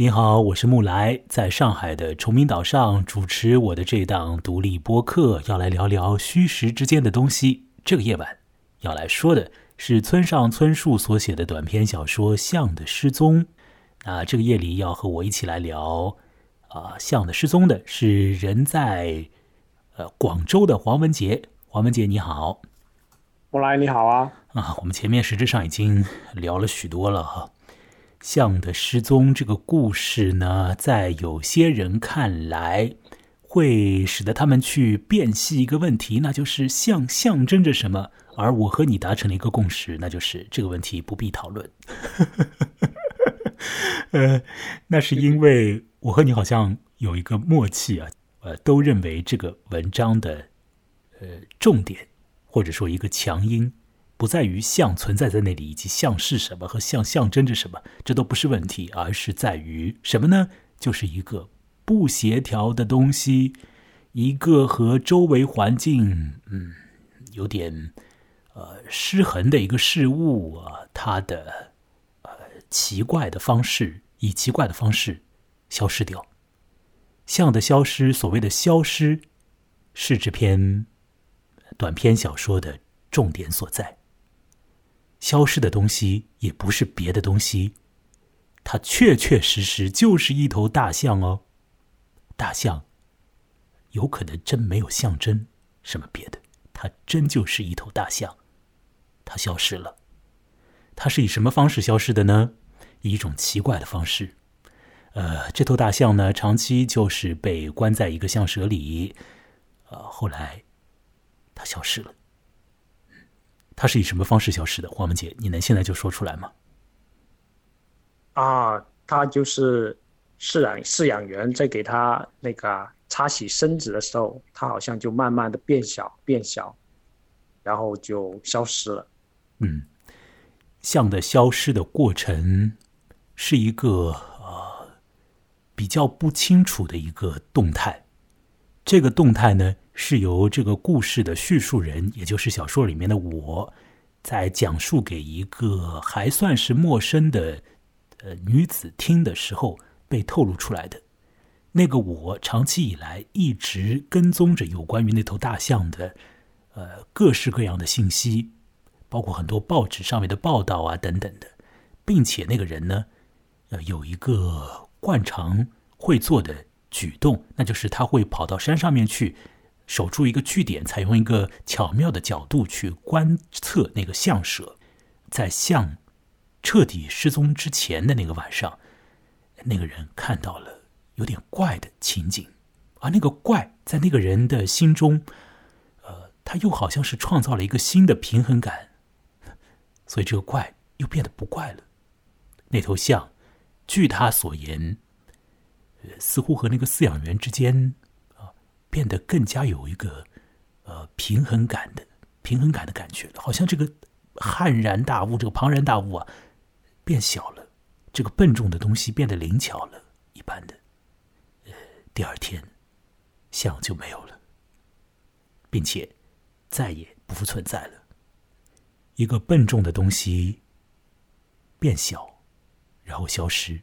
你好，我是木来，在上海的崇明岛上主持我的这档独立播客，要来聊聊虚实之间的东西。这个夜晚要来说的是村上春树所写的短篇小说《象的失踪》。那这个夜里要和我一起来聊啊，《象的失踪》的是人在呃广州的黄文杰。黄文杰你好，木来你好啊。啊，我们前面实质上已经聊了许多了哈。象的失踪这个故事呢，在有些人看来，会使得他们去辨析一个问题，那就是象象征着什么。而我和你达成了一个共识，那就是这个问题不必讨论。呃，那是因为我和你好像有一个默契啊，呃，都认为这个文章的呃重点，或者说一个强音。不在于象存在在那里，以及象是什么和象象征着什么，这都不是问题，而是在于什么呢？就是一个不协调的东西，一个和周围环境嗯有点呃失衡的一个事物啊，它的呃奇怪的方式，以奇怪的方式消失掉。象的消失，所谓的消失，是这篇短篇小说的重点所在。消失的东西也不是别的东西，它确确实实就是一头大象哦。大象有可能真没有象征什么别的，它真就是一头大象。它消失了，它是以什么方式消失的呢？以一种奇怪的方式。呃，这头大象呢，长期就是被关在一个象舍里，呃，后来它消失了。他是以什么方式消失的？黄文杰，你能现在就说出来吗？啊，他就是饲养饲养员在给他那个擦洗身子的时候，他好像就慢慢的变小变小，然后就消失了。嗯，象的消失的过程是一个呃比较不清楚的一个动态，这个动态呢。是由这个故事的叙述人，也就是小说里面的我，在讲述给一个还算是陌生的呃女子听的时候被透露出来的。那个我长期以来一直跟踪着有关于那头大象的呃各式各样的信息，包括很多报纸上面的报道啊等等的，并且那个人呢，呃有一个惯常会做的举动，那就是他会跑到山上面去。守住一个据点，采用一个巧妙的角度去观测那个象舍，在象彻底失踪之前的那个晚上，那个人看到了有点怪的情景，而那个怪在那个人的心中，呃，他又好像是创造了一个新的平衡感，所以这个怪又变得不怪了。那头象，据他所言，似乎和那个饲养员之间啊。变得更加有一个呃平衡感的平衡感的感觉了，好像这个悍然大物，这个庞然大物啊变小了，这个笨重的东西变得灵巧了一般的。呃，第二天，象就没有了，并且再也不复存在了。一个笨重的东西变小，然后消失，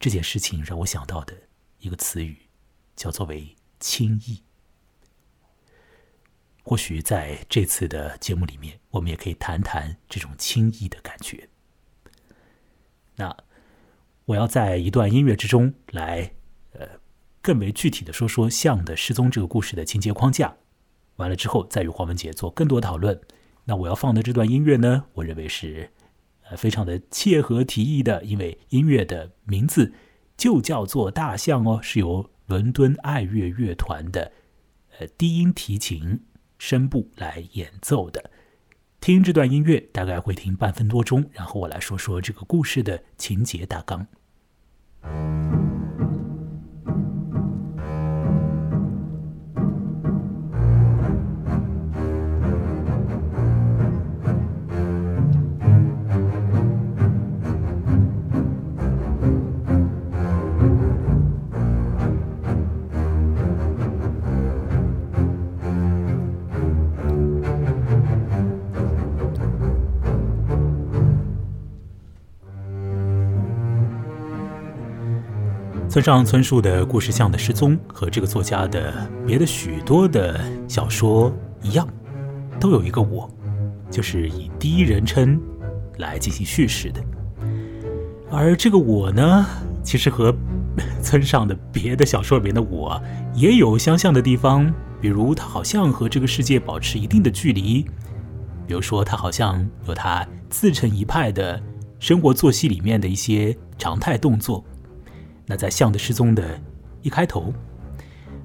这件事情让我想到的一个词语叫做为。轻易，或许在这次的节目里面，我们也可以谈谈这种轻易的感觉。那我要在一段音乐之中来，呃，更为具体的说说《象的失踪》这个故事的情节框架。完了之后，再与黄文杰做更多讨论。那我要放的这段音乐呢，我认为是非常的切合题意的，因为音乐的名字就叫做《大象》哦，是由。伦敦爱乐乐团的呃低音提琴声部来演奏的，听这段音乐大概会听半分多钟，然后我来说说这个故事的情节大纲。村上春树的故事像的失踪和这个作家的别的许多的小说一样，都有一个我，就是以第一人称来进行叙事的。而这个我呢，其实和村上的别的小说里面的我也有相像的地方，比如他好像和这个世界保持一定的距离，比如说他好像有他自成一派的生活作息里面的一些常态动作。那在象的失踪的一开头，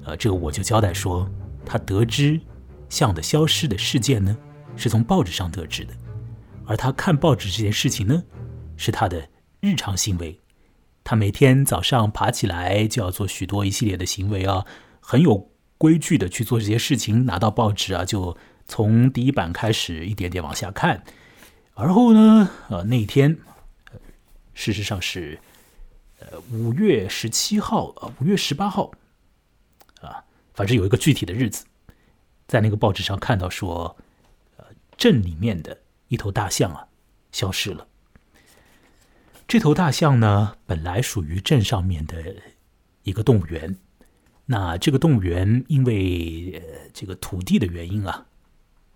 呃，这个我就交代说，他得知象的消失的事件呢，是从报纸上得知的，而他看报纸这件事情呢，是他的日常行为。他每天早上爬起来就要做许多一系列的行为啊，很有规矩的去做这些事情。拿到报纸啊，就从第一版开始一点点往下看，而后呢，呃，那一天，事实上是。呃，五月十七号，呃，五月十八号，啊，反正有一个具体的日子，在那个报纸上看到说，呃，镇里面的一头大象啊，消失了。这头大象呢，本来属于镇上面的一个动物园，那这个动物园因为呃这个土地的原因啊，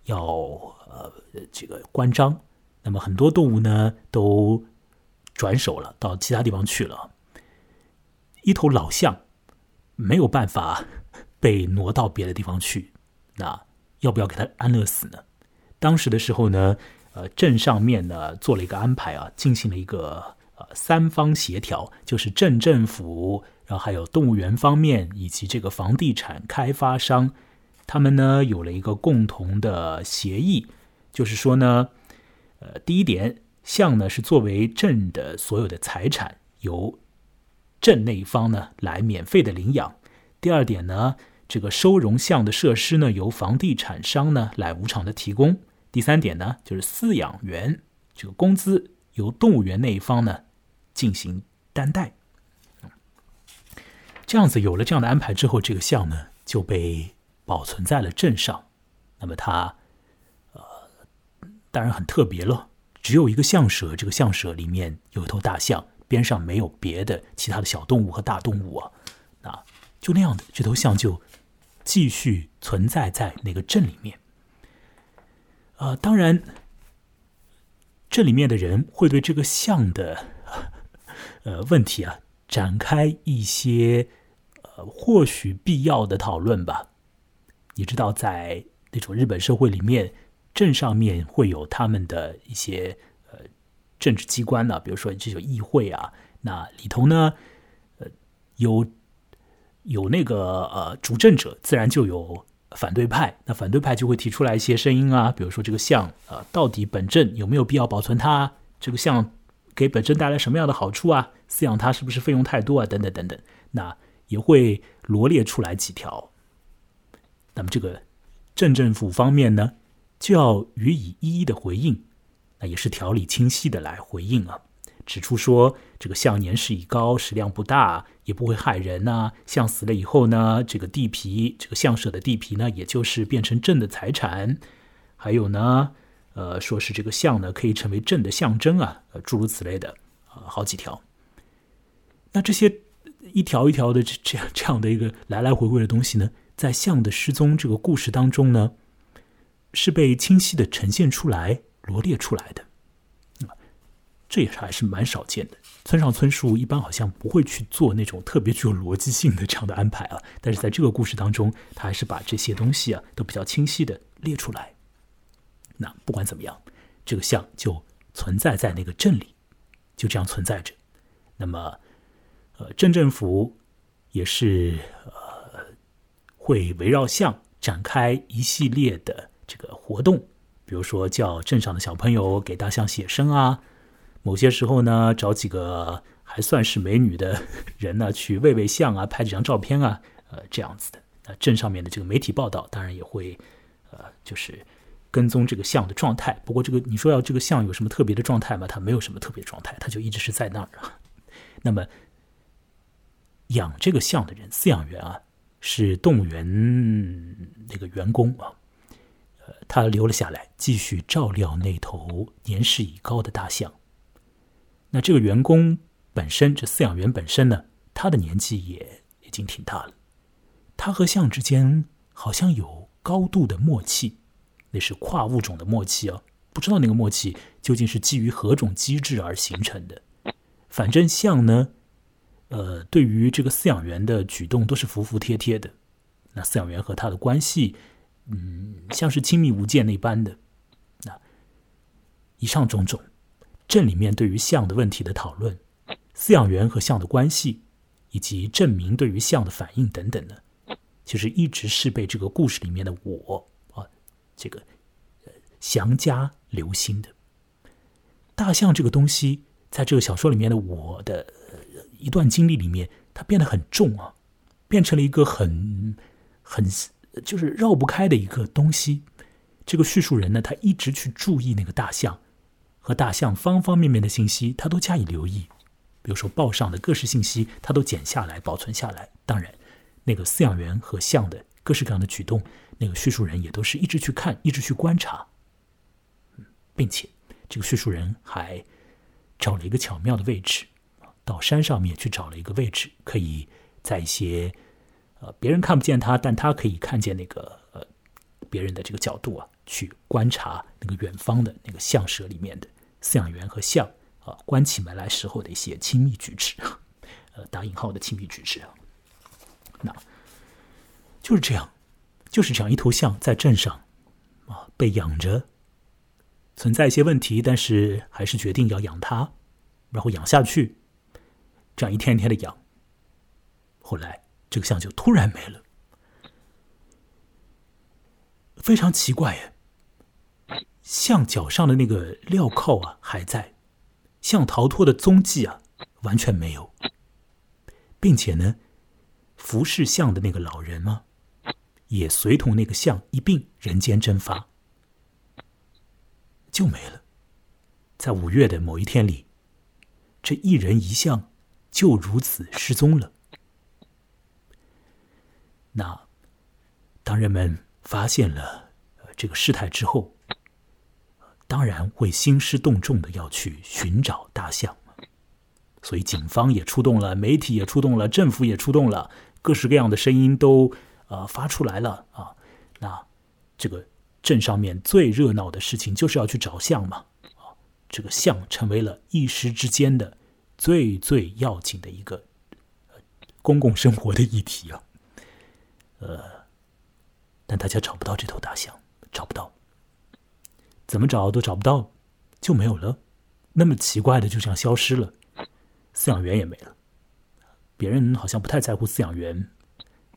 要呃这个关张，那么很多动物呢都转手了，到其他地方去了。一头老象没有办法 被挪到别的地方去，那要不要给它安乐死呢？当时的时候呢，呃，镇上面呢做了一个安排啊，进行了一个呃三方协调，就是镇政府，然后还有动物园方面以及这个房地产开发商，他们呢有了一个共同的协议，就是说呢，呃，第一点，象呢是作为镇的所有的财产，由镇那一方呢，来免费的领养；第二点呢，这个收容象的设施呢，由房地产商呢来无偿的提供；第三点呢，就是饲养员这个工资由动物园那一方呢进行担待。这样子有了这样的安排之后，这个象呢就被保存在了镇上。那么它，呃，当然很特别了，只有一个象舍，这个象舍里面有一头大象。边上没有别的其他的小动物和大动物啊，啊，就那样的这头象就继续存在在那个镇里面。啊，当然，镇里面的人会对这个象的呃问题啊展开一些呃或许必要的讨论吧。你知道，在那种日本社会里面，镇上面会有他们的一些。政治机关呢，比如说这种议会啊，那里头呢，呃，有有那个呃主政者，自然就有反对派。那反对派就会提出来一些声音啊，比如说这个象啊，到底本镇有没有必要保存它？这个象给本镇带来什么样的好处啊？饲养它是不是费用太多啊？等等等等，那也会罗列出来几条。那么这个镇政府方面呢，就要予以一一的回应。那也是条理清晰的来回应啊，指出说这个象年事已高，食量不大，也不会害人呐。象死了以后呢，这个地皮，这个象舍的地皮呢，也就是变成镇的财产。还有呢，呃，说是这个象呢，可以成为镇的象征啊，诸如此类的啊，好几条。那这些一条一条的这这样这样的一个来来回回的东西呢，在象的失踪这个故事当中呢，是被清晰的呈现出来。罗列出来的，啊这也是还是蛮少见的。村上春树一般好像不会去做那种特别具有逻辑性的这样的安排啊，但是在这个故事当中，他还是把这些东西啊都比较清晰的列出来。那不管怎么样，这个像就存在在那个镇里，就这样存在着。那么，呃，镇政府也是呃会围绕像展开一系列的这个活动。比如说叫镇上的小朋友给大象写生啊，某些时候呢找几个还算是美女的人呢去喂喂象啊，拍几张照片啊，呃这样子的。那镇上面的这个媒体报道当然也会，呃就是跟踪这个象的状态。不过这个你说要这个象有什么特别的状态吗？它没有什么特别状态，它就一直是在那儿啊。那么养这个象的人，饲养员啊，是动物园那个员工啊。他留了下来，继续照料那头年事已高的大象。那这个员工本身，这饲养员本身呢，他的年纪也已经挺大了，他和象之间好像有高度的默契，那是跨物种的默契啊！不知道那个默契究竟是基于何种机制而形成的。反正象呢，呃，对于这个饲养员的举动都是服服帖帖的。那饲养员和他的关系，嗯，像是亲密无间那般的。那以上种种，镇里面对于象的问题的讨论，饲养员和象的关系，以及镇民对于象的反应等等呢，其实一直是被这个故事里面的我啊，这个详加留心的。大象这个东西。在这个小说里面的我的一段经历里面，它变得很重啊，变成了一个很很就是绕不开的一个东西。这个叙述人呢，他一直去注意那个大象和大象方方面面的信息，他都加以留意。比如说报上的各式信息，他都剪下来保存下来。当然，那个饲养员和象的各式各样的举动，那个叙述人也都是一直去看，一直去观察，并且这个叙述人还。找了一个巧妙的位置，到山上面去找了一个位置，可以在一些呃别人看不见他，但他可以看见那个呃别人的这个角度啊，去观察那个远方的那个象舍里面的饲养员和象啊关起门来时候的一些亲密举止，呃打引号的亲密举止啊，那就是这样，就是这样一头象在镇上啊被养着。存在一些问题，但是还是决定要养它，然后养下去，这样一天一天的养。后来这个象就突然没了，非常奇怪耶。象脚上的那个镣铐啊还在，象逃脱的踪迹啊完全没有，并且呢，服侍象的那个老人啊，也随同那个象一并人间蒸发。就没了，在五月的某一天里，这一人一象就如此失踪了。那当人们发现了这个事态之后，当然会兴师动众的要去寻找大象，所以警方也出动了，媒体也出动了，政府也出动了，各式各样的声音都呃发出来了啊。那这个。镇上面最热闹的事情就是要去找象嘛，啊，这个象成为了一时之间的最最要紧的一个公共生活的议题啊，呃，但大家找不到这头大象，找不到，怎么找都找不到，就没有了，那么奇怪的就这样消失了，饲养员也没了，别人好像不太在乎饲养员，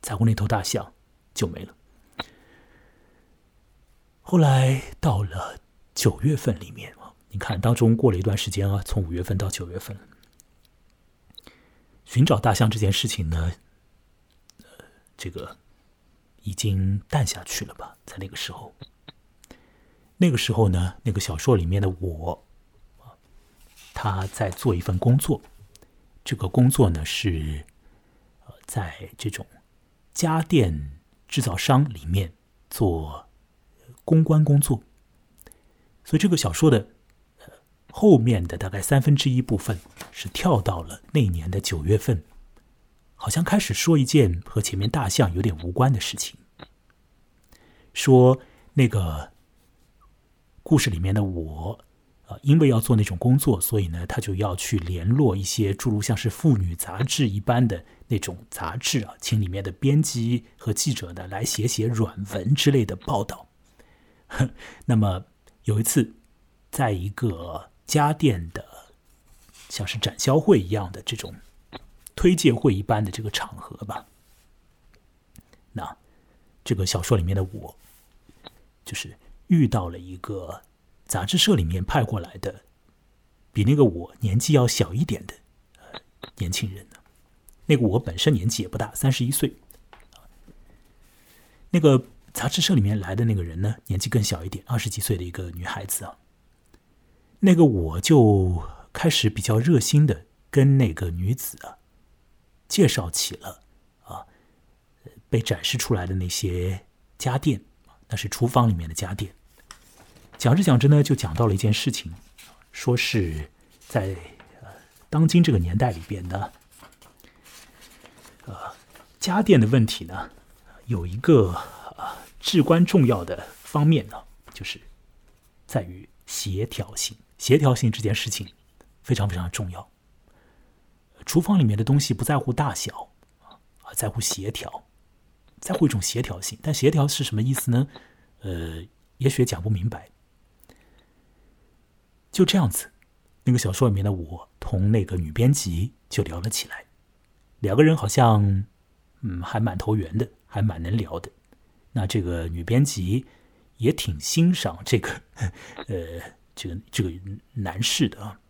在乎那头大象就没了。后来到了九月份里面啊，你看当中过了一段时间啊，从五月份到九月份，寻找大象这件事情呢，这个已经淡下去了吧？在那个时候，那个时候呢，那个小说里面的我，他在做一份工作，这个工作呢是呃，在这种家电制造商里面做。公关工作，所以这个小说的后面的大概三分之一部分是跳到了那年的九月份，好像开始说一件和前面大象有点无关的事情，说那个故事里面的我，呃，因为要做那种工作，所以呢，他就要去联络一些诸如像是妇女杂志一般的那种杂志啊，请里面的编辑和记者呢来写写软文之类的报道。那么有一次，在一个家电的像是展销会一样的这种推介会一般的这个场合吧，那这个小说里面的我，就是遇到了一个杂志社里面派过来的，比那个我年纪要小一点的年轻人呢。那个我本身年纪也不大，三十一岁，那个。杂志社里面来的那个人呢，年纪更小一点，二十几岁的一个女孩子啊。那个我就开始比较热心的跟那个女子啊介绍起了啊被展示出来的那些家电，那是厨房里面的家电。讲着讲着呢，就讲到了一件事情，说是在当今这个年代里边呢，呃，家电的问题呢，有一个啊至关重要的方面呢，就是在于协调性。协调性这件事情非常非常重要。厨房里面的东西不在乎大小啊，在乎协调，在乎一种协调性。但协调是什么意思呢？呃，也许讲不明白。就这样子，那个小说里面的我同那个女编辑就聊了起来，两个人好像嗯还蛮投缘的，还蛮能聊的。那这个女编辑也挺欣赏这个 呃这个这个男士的啊。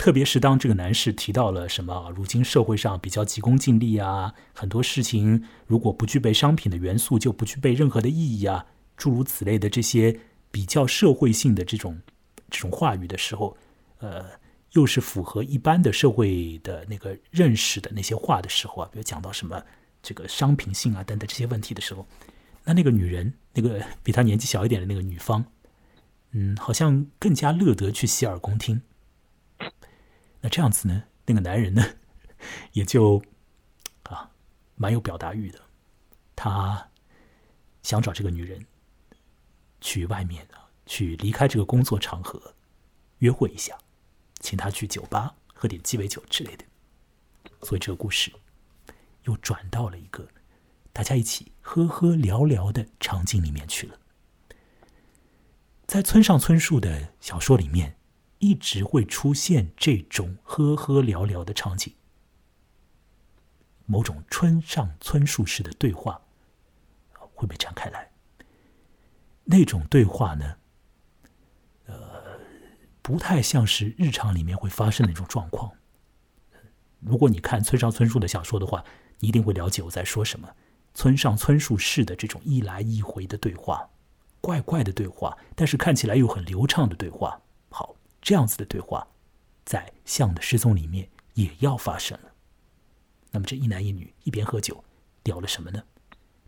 特别是当这个男士提到了什么，如今社会上比较急功近利啊，很多事情如果不具备商品的元素，就不具备任何的意义啊，诸如此类的这些比较社会性的这种这种话语的时候，呃，又是符合一般的社会的那个认识的那些话的时候啊，比如讲到什么这个商品性啊等等这些问题的时候，那那个女人，那个比她年纪小一点的那个女方，嗯，好像更加乐得去洗耳恭听。那这样子呢？那个男人呢，也就啊，蛮有表达欲的。他想找这个女人去外面啊，去离开这个工作场合，约会一下，请她去酒吧喝点鸡尾酒之类的。所以这个故事又转到了一个大家一起喝喝聊聊的场景里面去了。在村上春树的小说里面。一直会出现这种呵呵聊聊的场景，某种村上春树式的对话会被展开来。那种对话呢，呃，不太像是日常里面会发生的那种状况。如果你看村上春树的小说的话，你一定会了解我在说什么。村上春树式的这种一来一回的对话，怪怪的对话，但是看起来又很流畅的对话。这样子的对话，在《象的失踪》里面也要发生了。那么这一男一女一边喝酒，聊了什么呢？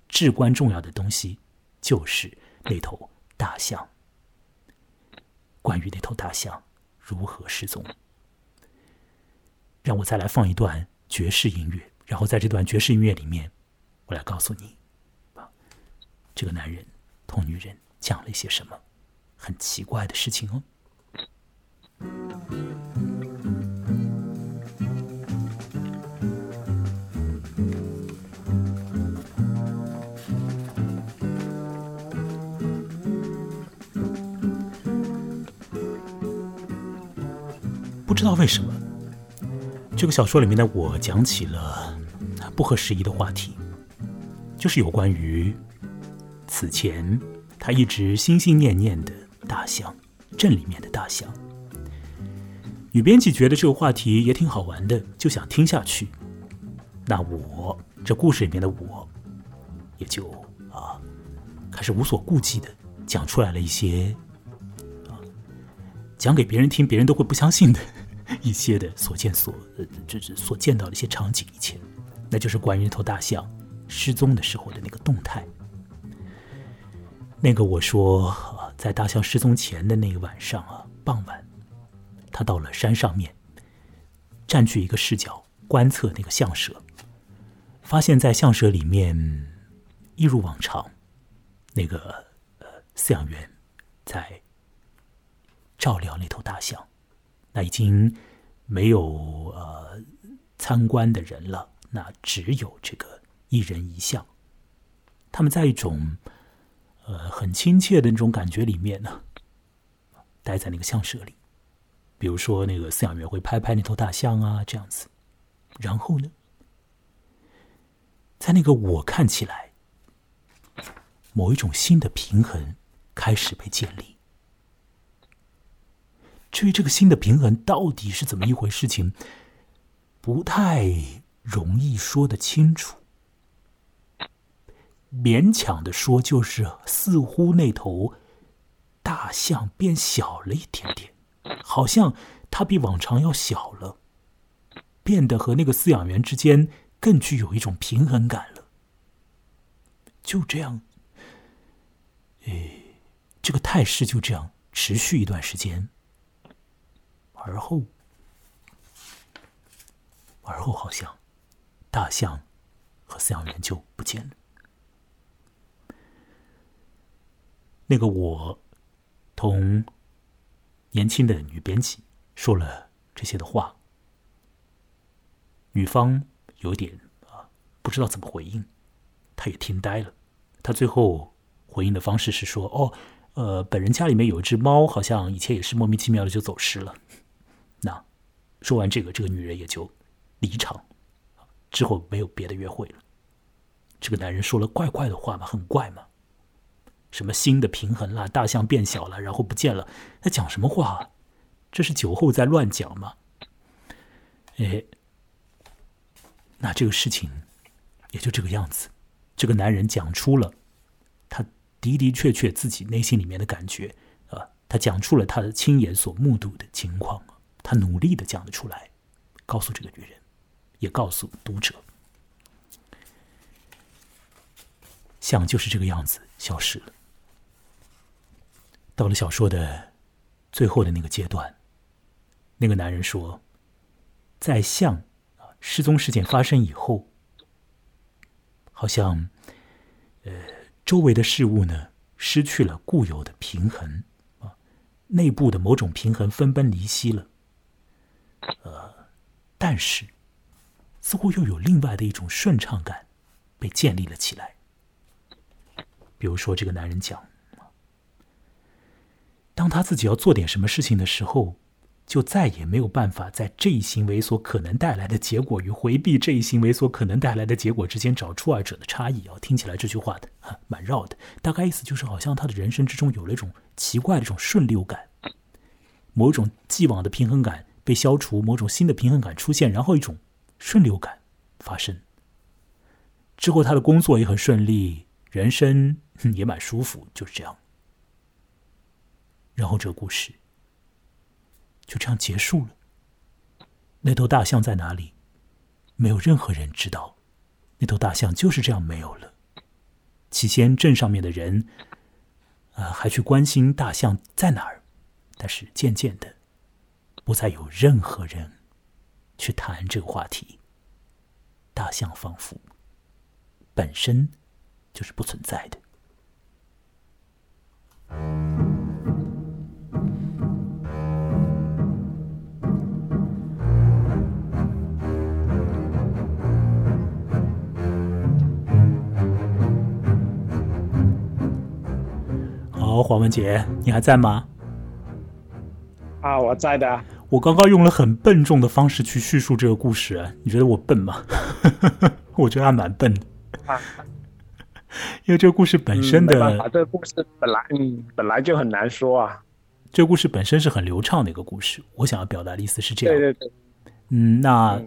至关重要的东西就是那头大象。关于那头大象如何失踪，让我再来放一段爵士音乐，然后在这段爵士音乐里面，我来告诉你，啊，这个男人同女人讲了一些什么很奇怪的事情哦。不知道为什么，这个小说里面的我讲起了不合时宜的话题，就是有关于此前他一直心心念念的大象，镇里面的大象。女编辑觉得这个话题也挺好玩的，就想听下去。那我这故事里面的我，也就啊，开始无所顾忌的讲出来了一些啊，讲给别人听，别人都会不相信的一些的所见所呃，就是所见到的一些场景，一切，那就是关于那头大象失踪的时候的那个动态。那个我说，在大象失踪前的那个晚上啊，傍晚。他到了山上面，占据一个视角观测那个象舍，发现，在象舍里面，一如往常，那个呃饲养员在照料那头大象，那已经没有呃参观的人了，那只有这个一人一象，他们在一种呃很亲切的那种感觉里面呢，待在那个象舍里。比如说，那个饲养员会拍拍那头大象啊，这样子。然后呢，在那个我看起来，某一种新的平衡开始被建立。至于这个新的平衡到底是怎么一回事情，不太容易说得清楚。勉强的说，就是似乎那头大象变小了一点点。好像它比往常要小了，变得和那个饲养员之间更具有一种平衡感了。就这样，诶，这个态势就这样持续一段时间，而后，而后好像大象和饲养员就不见了。那个我同年轻的女编辑说了这些的话，女方有点啊不知道怎么回应，她也听呆了。她最后回应的方式是说：“哦，呃，本人家里面有一只猫，好像以前也是莫名其妙的就走失了。”那说完这个，这个女人也就离场，之后没有别的约会了。这个男人说了怪怪的话嘛，很怪嘛。什么新的平衡啦，大象变小了，然后不见了，在讲什么话？这是酒后在乱讲吗？哎，那这个事情也就这个样子。这个男人讲出了他的的确确自己内心里面的感觉啊，他讲出了他的亲眼所目睹的情况，他努力的讲了出来，告诉这个女人，也告诉读者，像就是这个样子消失了。到了小说的最后的那个阶段，那个男人说，在象啊失踪事件发生以后，好像呃周围的事物呢失去了固有的平衡啊，内部的某种平衡分崩离析了，呃，但是似乎又有另外的一种顺畅感被建立了起来。比如说，这个男人讲。当他自己要做点什么事情的时候，就再也没有办法在这一行为所可能带来的结果与回避这一行为所可能带来的结果之间找出二者的差异啊！听起来这句话的哈 蛮绕的，大概意思就是好像他的人生之中有了一种奇怪的一种顺溜感，某种既往的平衡感被消除，某种新的平衡感出现，然后一种顺溜感发生。之后他的工作也很顺利，人生也蛮舒服，就是这样。然后这个故事就这样结束了。那头大象在哪里？没有任何人知道。那头大象就是这样没有了。起先镇上面的人，啊，还去关心大象在哪儿，但是渐渐的，不再有任何人去谈这个话题。大象仿佛本身就是不存在的。好，黄文杰，你还在吗？啊，我在的。我刚刚用了很笨重的方式去叙述这个故事，你觉得我笨吗？我觉得还蛮笨的。啊，因为这个故事本身的，这个故事本来嗯本来就很难说啊。这个故事本身是很流畅的一个故事，我想要表达的意思是这样。对对对。嗯，那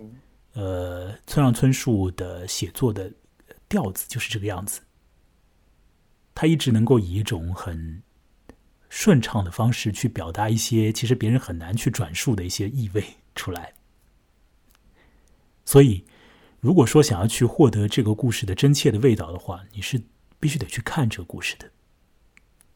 呃，村上春树的写作的调子就是这个样子。他一直能够以一种很顺畅的方式去表达一些其实别人很难去转述的一些意味出来。所以，如果说想要去获得这个故事的真切的味道的话，你是必须得去看这个故事的。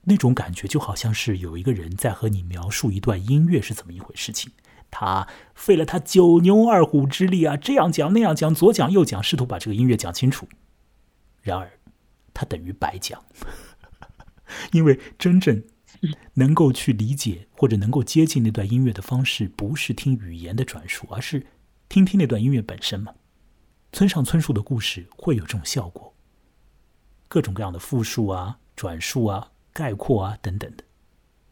那种感觉就好像是有一个人在和你描述一段音乐是怎么一回事情，他费了他九牛二虎之力啊，这样讲那样讲，左讲右讲，试图把这个音乐讲清楚。然而。它等于白讲，因为真正能够去理解或者能够接近那段音乐的方式，不是听语言的转述，而是听听那段音乐本身嘛。村上春树的故事会有这种效果，各种各样的复述啊、转述啊、概括啊等等的，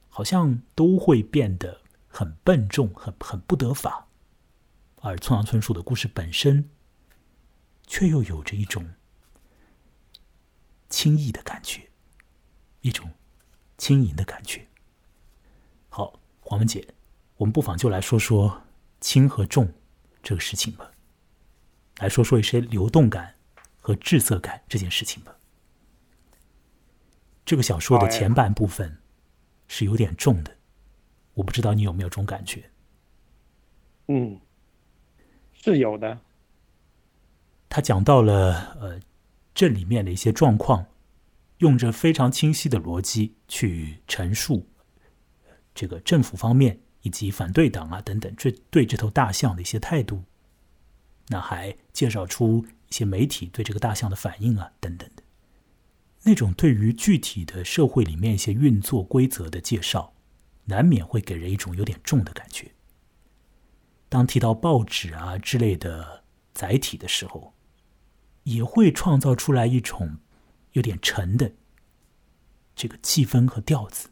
好像都会变得很笨重、很很不得法，而村上春树的故事本身，却又有着一种。轻易的感觉，一种轻盈的感觉。好，黄文姐，我们不妨就来说说轻和重这个事情吧，来说说一些流动感和滞涩感这件事情吧。这个小说的前半部分是有点重的，我不知道你有没有这种感觉。嗯，是有的。他讲到了呃。这里面的一些状况，用着非常清晰的逻辑去陈述这个政府方面以及反对党啊等等这对这头大象的一些态度。那还介绍出一些媒体对这个大象的反应啊，等等的，那种对于具体的社会里面一些运作规则的介绍，难免会给人一种有点重的感觉。当提到报纸啊之类的载体的时候，也会创造出来一种有点沉的这个气氛和调子。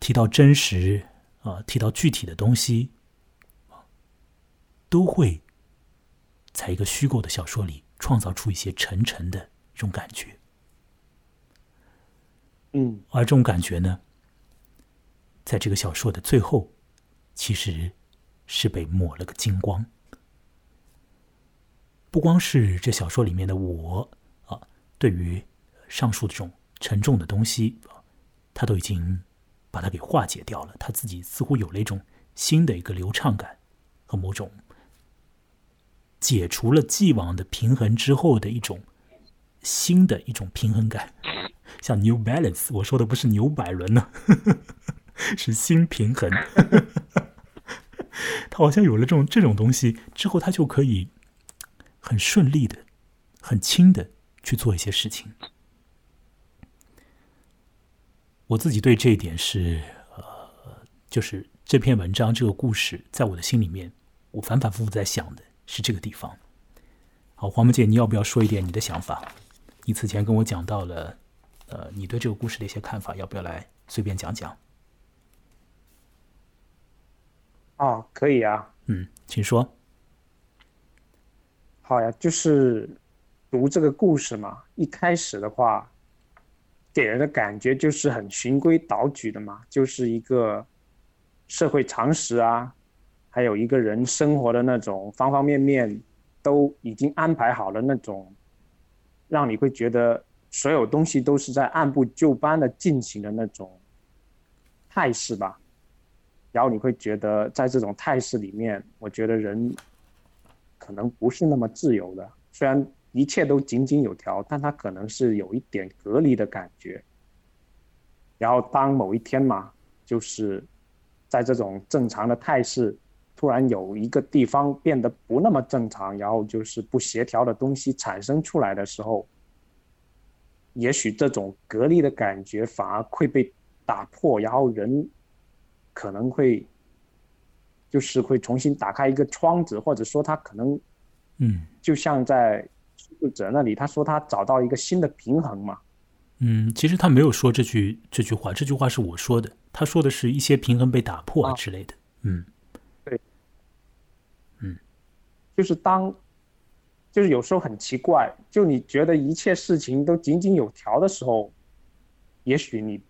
提到真实啊，提到具体的东西，都会在一个虚构的小说里创造出一些沉沉的这种感觉。嗯，而这种感觉呢，在这个小说的最后，其实是被抹了个精光。不光是这小说里面的我啊，对于上述这种沉重的东西啊，他都已经把它给化解掉了。他自己似乎有了一种新的一个流畅感和某种解除了既往的平衡之后的一种新的一种平衡感。像 New Balance，我说的不是牛百伦呢，是新平衡。他好像有了这种这种东西之后，他就可以。很顺利的，很轻的去做一些事情。我自己对这一点是，呃，就是这篇文章这个故事，在我的心里面，我反反复复在想的是这个地方。好，黄木姐，你要不要说一点你的想法？你此前跟我讲到了，呃，你对这个故事的一些看法，要不要来随便讲讲？哦，可以啊。嗯，请说。好呀，就是读这个故事嘛。一开始的话，给人的感觉就是很循规蹈矩的嘛，就是一个社会常识啊，还有一个人生活的那种方方面面都已经安排好了那种，让你会觉得所有东西都是在按部就班的进行的那种态势吧。然后你会觉得在这种态势里面，我觉得人。可能不是那么自由的，虽然一切都井井有条，但他可能是有一点隔离的感觉。然后当某一天嘛，就是在这种正常的态势，突然有一个地方变得不那么正常，然后就是不协调的东西产生出来的时候，也许这种隔离的感觉反而会被打破，然后人可能会。就是会重新打开一个窗子，或者说他可能，嗯，就像在作者那里，他说他找到一个新的平衡嘛。嗯，其实他没有说这句这句话，这句话是我说的。他说的是一些平衡被打破啊之类的。嗯，对，嗯，就是当，就是有时候很奇怪，就你觉得一切事情都井井有条的时候，也许你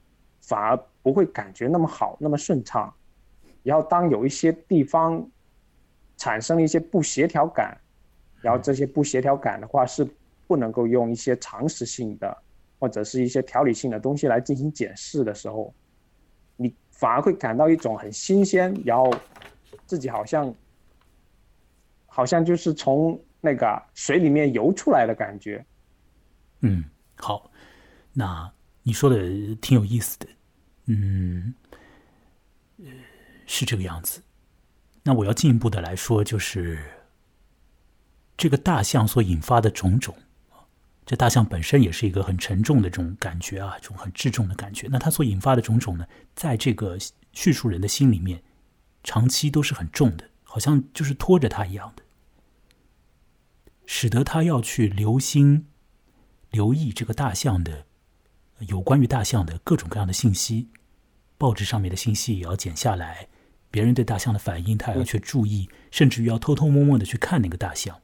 反而不会感觉那么好，那么顺畅。然后，当有一些地方产生了一些不协调感，然后这些不协调感的话是不能够用一些常识性的或者是一些条理性的东西来进行解释的时候，你反而会感到一种很新鲜，然后自己好像好像就是从那个水里面游出来的感觉。嗯，好，那你说的挺有意思的，嗯，呃。是这个样子，那我要进一步的来说，就是这个大象所引发的种种这大象本身也是一个很沉重的这种感觉啊，这种很至重的感觉。那它所引发的种种呢，在这个叙述人的心里面，长期都是很重的，好像就是拖着他一样的，使得他要去留心、留意这个大象的有关于大象的各种各样的信息，报纸上面的信息也要剪下来。别人对大象的反应，他也要去注意，甚至于要偷偷摸摸的去看那个大象。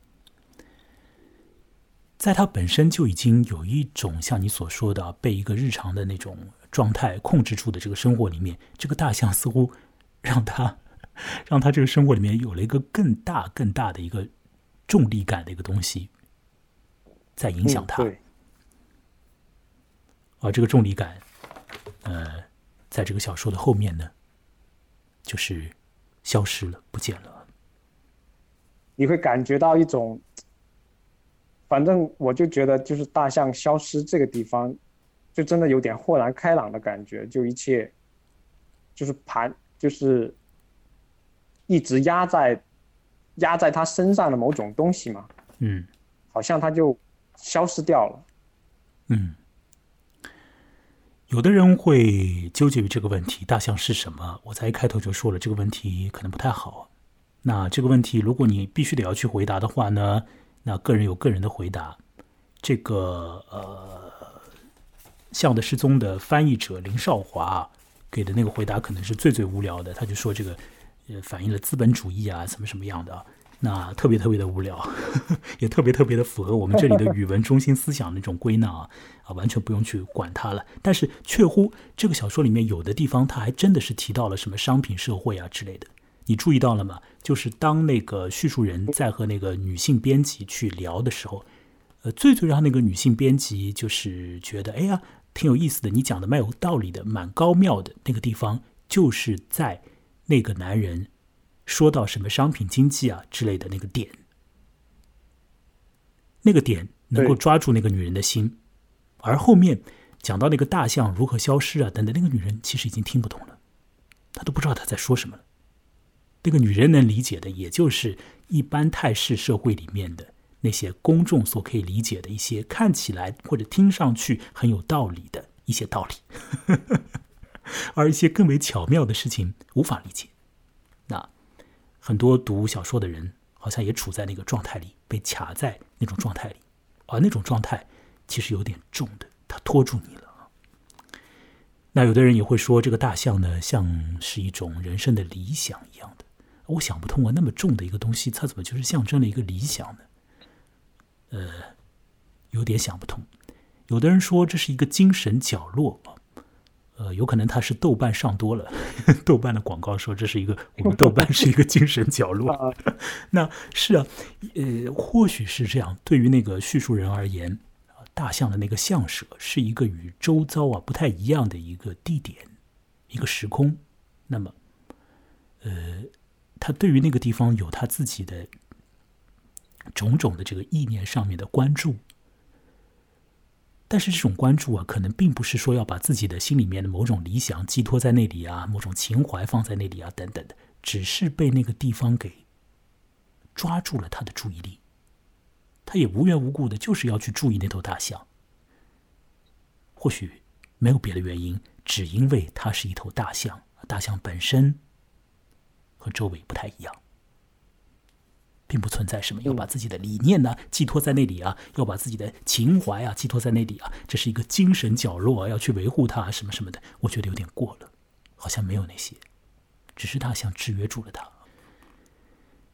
在他本身就已经有一种像你所说的被一个日常的那种状态控制住的这个生活里面，这个大象似乎让他 让他这个生活里面有了一个更大更大的一个重力感的一个东西在影响他。而这个重力感，呃，在这个小说的后面呢？就是消失了，不见了。你会感觉到一种，反正我就觉得，就是大象消失这个地方，就真的有点豁然开朗的感觉。就一切，就是盘，就是一直压在压在他身上的某种东西嘛。嗯好像他就消失掉了。嗯。有的人会纠结于这个问题：大象是什么？我在一开头就说了，这个问题可能不太好。那这个问题，如果你必须得要去回答的话呢，那个人有个人的回答。这个呃，象的失踪的翻译者林少华给的那个回答可能是最最无聊的。他就说这个呃，反映了资本主义啊，什么什么样的。那特别特别的无聊，也特别特别的符合我们这里的语文中心思想那种归纳啊啊，完全不用去管它了。但是，确乎这个小说里面有的地方，它还真的是提到了什么商品社会啊之类的。你注意到了吗？就是当那个叙述人在和那个女性编辑去聊的时候，呃，最最让那个女性编辑就是觉得，哎呀，挺有意思的，你讲的蛮有道理的，蛮高妙的那个地方，就是在那个男人。说到什么商品经济啊之类的那个点，那个点能够抓住那个女人的心，而后面讲到那个大象如何消失啊等等，那个女人其实已经听不懂了，她都不知道她在说什么了。那个女人能理解的，也就是一般泰式社会里面的那些公众所可以理解的一些看起来或者听上去很有道理的一些道理，而一些更为巧妙的事情无法理解。很多读小说的人好像也处在那个状态里，被卡在那种状态里，而那种状态其实有点重的，它拖住你了。那有的人也会说，这个大象呢，像是一种人生的理想一样的。我想不通啊，那么重的一个东西，它怎么就是象征了一个理想呢？呃，有点想不通。有的人说，这是一个精神角落。呃，有可能他是豆瓣上多了，豆瓣的广告说这是一个我们豆瓣是一个精神角落。那是啊，呃，或许是这样。对于那个叙述人而言，大象的那个象舍是一个与周遭啊不太一样的一个地点，一个时空。那么，呃，他对于那个地方有他自己的种种的这个意念上面的关注。但是这种关注啊，可能并不是说要把自己的心里面的某种理想寄托在那里啊，某种情怀放在那里啊，等等的，只是被那个地方给抓住了他的注意力。他也无缘无故的，就是要去注意那头大象。或许没有别的原因，只因为它是一头大象，大象本身和周围不太一样。并不存在什么要把自己的理念呢寄托在那里啊，要把自己的情怀啊寄托在那里啊，这是一个精神角落，啊要去维护它什么什么的，我觉得有点过了，好像没有那些，只是他想制约住了他。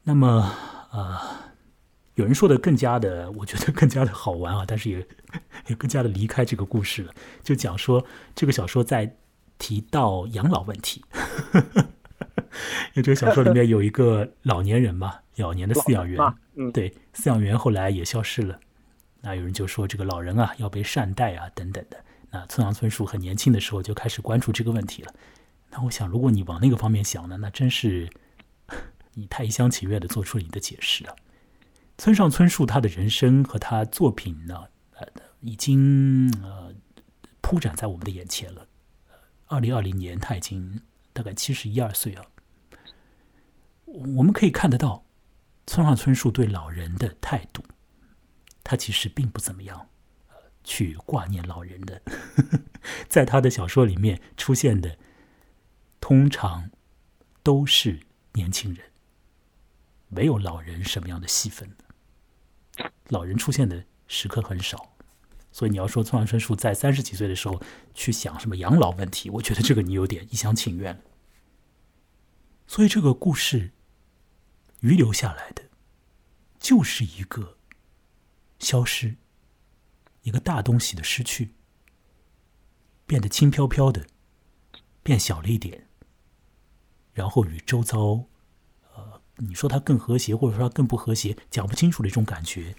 那么啊，有人说的更加的，我觉得更加的好玩啊，但是也 也更加的离开这个故事了，就讲说这个小说在提到养老问题。因为这个小说里面有一个老年人嘛，老年的饲养员，嗯，对，饲养员后来也消失了。那有人就说这个老人啊要被善待啊等等的。那村上春树很年轻的时候就开始关注这个问题了。那我想，如果你往那个方面想呢，那真是你太一厢情愿的做出了你的解释啊。村上春树他的人生和他作品呢，呃，已经呃铺展在我们的眼前了。二零二零年他已经。大概七十一二岁啊，我们可以看得到村上春树对老人的态度，他其实并不怎么样，去挂念老人的。在他的小说里面出现的，通常都是年轻人，没有老人什么样的戏份的，老人出现的时刻很少。所以你要说村上春树在三十几岁的时候去想什么养老问题，我觉得这个你有点一厢情愿所以这个故事遗留下来的，就是一个消失，一个大东西的失去，变得轻飘飘的，变小了一点，然后与周遭，呃，你说它更和谐，或者说它更不和谐，讲不清楚的一种感觉。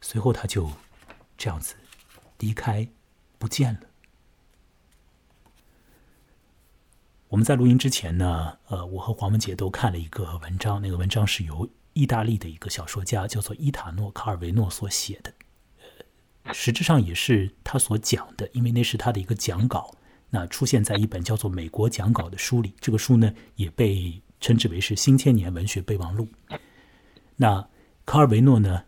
随后他就这样子离开，不见了。我们在录音之前呢，呃，我和黄文杰都看了一个文章，那个文章是由意大利的一个小说家叫做伊塔诺·卡尔维诺所写的，呃，实质上也是他所讲的，因为那是他的一个讲稿，那出现在一本叫做《美国讲稿》的书里。这个书呢，也被称之为是新千年文学备忘录。那卡尔维诺呢，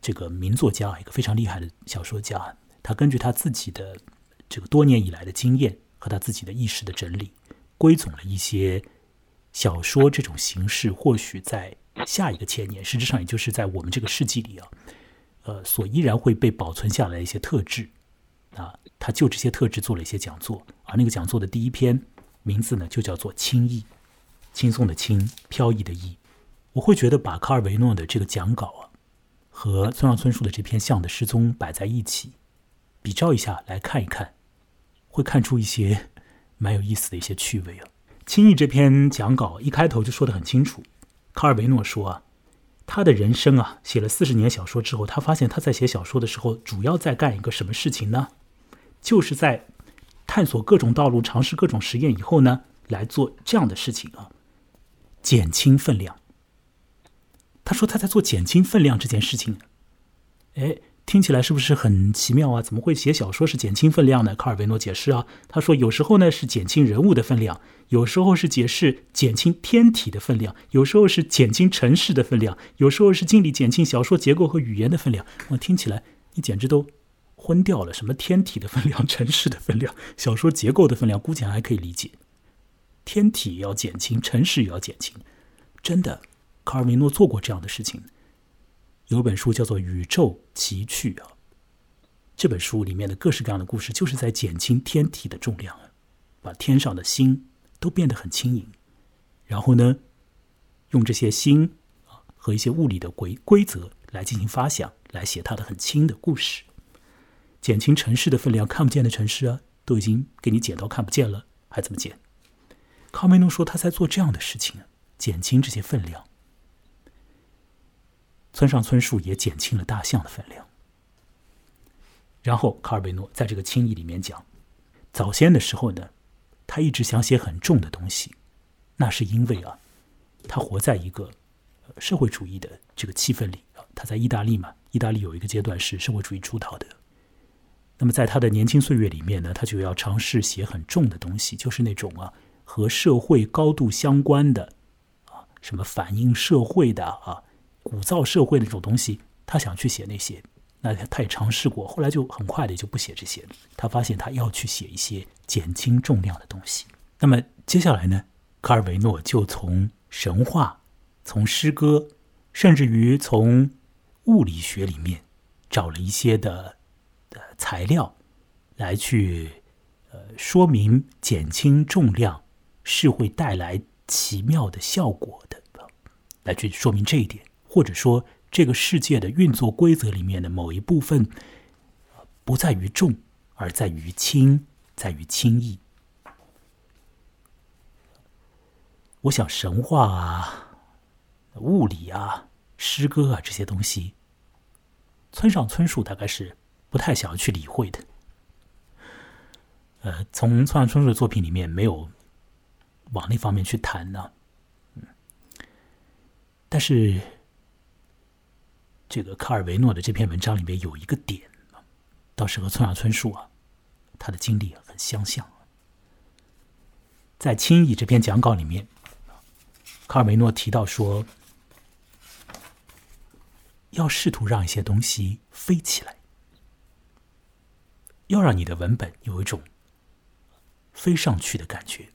这个名作家，一个非常厉害的小说家，他根据他自己的这个多年以来的经验和他自己的意识的整理，归总了一些小说这种形式，或许在下一个千年，实质上也就是在我们这个世纪里啊，呃，所依然会被保存下来一些特质啊，他就这些特质做了一些讲座，而那个讲座的第一篇名字呢，就叫做《轻易》。轻松的轻，飘逸的逸，我会觉得把卡尔维诺的这个讲稿啊，和村上春树的这篇《象的失踪》摆在一起，比照一下来看一看，会看出一些蛮有意思的一些趣味啊。轻易这篇讲稿一开头就说的很清楚，卡尔维诺说啊，他的人生啊，写了四十年小说之后，他发现他在写小说的时候，主要在干一个什么事情呢？就是在探索各种道路，尝试各种实验以后呢，来做这样的事情啊。减轻分量。他说他在做减轻分量这件事情，哎，听起来是不是很奇妙啊？怎么会写小说是减轻分量呢？卡尔维诺解释啊，他说有时候呢是减轻人物的分量，有时候是解释减轻天体的分量，有时候是减轻城市的分量，有时候是尽力减轻小说结构和语言的分量。我听起来你简直都昏掉了，什么天体的分量、城市的分量、小说结构的分量，估计还可以理解。天体要减轻，城市也要减轻，真的，卡尔维诺做过这样的事情。有本书叫做《宇宙奇趣》啊，这本书里面的各式各样的故事，就是在减轻天体的重量，把天上的星都变得很轻盈，然后呢，用这些星啊和一些物理的规规则来进行发想，来写它的很轻的故事，减轻城市的分量，看不见的城市啊，都已经给你减到看不见了，还怎么减？卡梅诺说：“他在做这样的事情，减轻这些分量。村上春树也减轻了大象的分量。然后，卡尔维诺在这个轻易里面讲，早先的时候呢，他一直想写很重的东西，那是因为啊，他活在一个社会主义的这个气氛里啊。他在意大利嘛，意大利有一个阶段是社会主义出逃的。那么，在他的年轻岁月里面呢，他就要尝试写很重的东西，就是那种啊。”和社会高度相关的啊，什么反映社会的啊，鼓噪社会的这种东西，他想去写那些，那他也尝试过，后来就很快的就不写这些。他发现他要去写一些减轻重量的东西。那么接下来呢，卡尔维诺就从神话、从诗歌，甚至于从物理学里面找了一些的的材料来去呃说明减轻重量。是会带来奇妙的效果的，来去说明这一点，或者说这个世界的运作规则里面的某一部分，不在于重，而在于轻，在于轻易。我想神话啊、物理啊、诗歌啊这些东西，村上春树大概是不太想要去理会的。呃，从村上春树的作品里面没有。往那方面去谈呢，嗯，但是这个卡尔维诺的这篇文章里面有一个点倒是和村上春树啊他的经历很相像。在《轻易》这篇讲稿里面，卡尔维诺提到说，要试图让一些东西飞起来，要让你的文本有一种飞上去的感觉。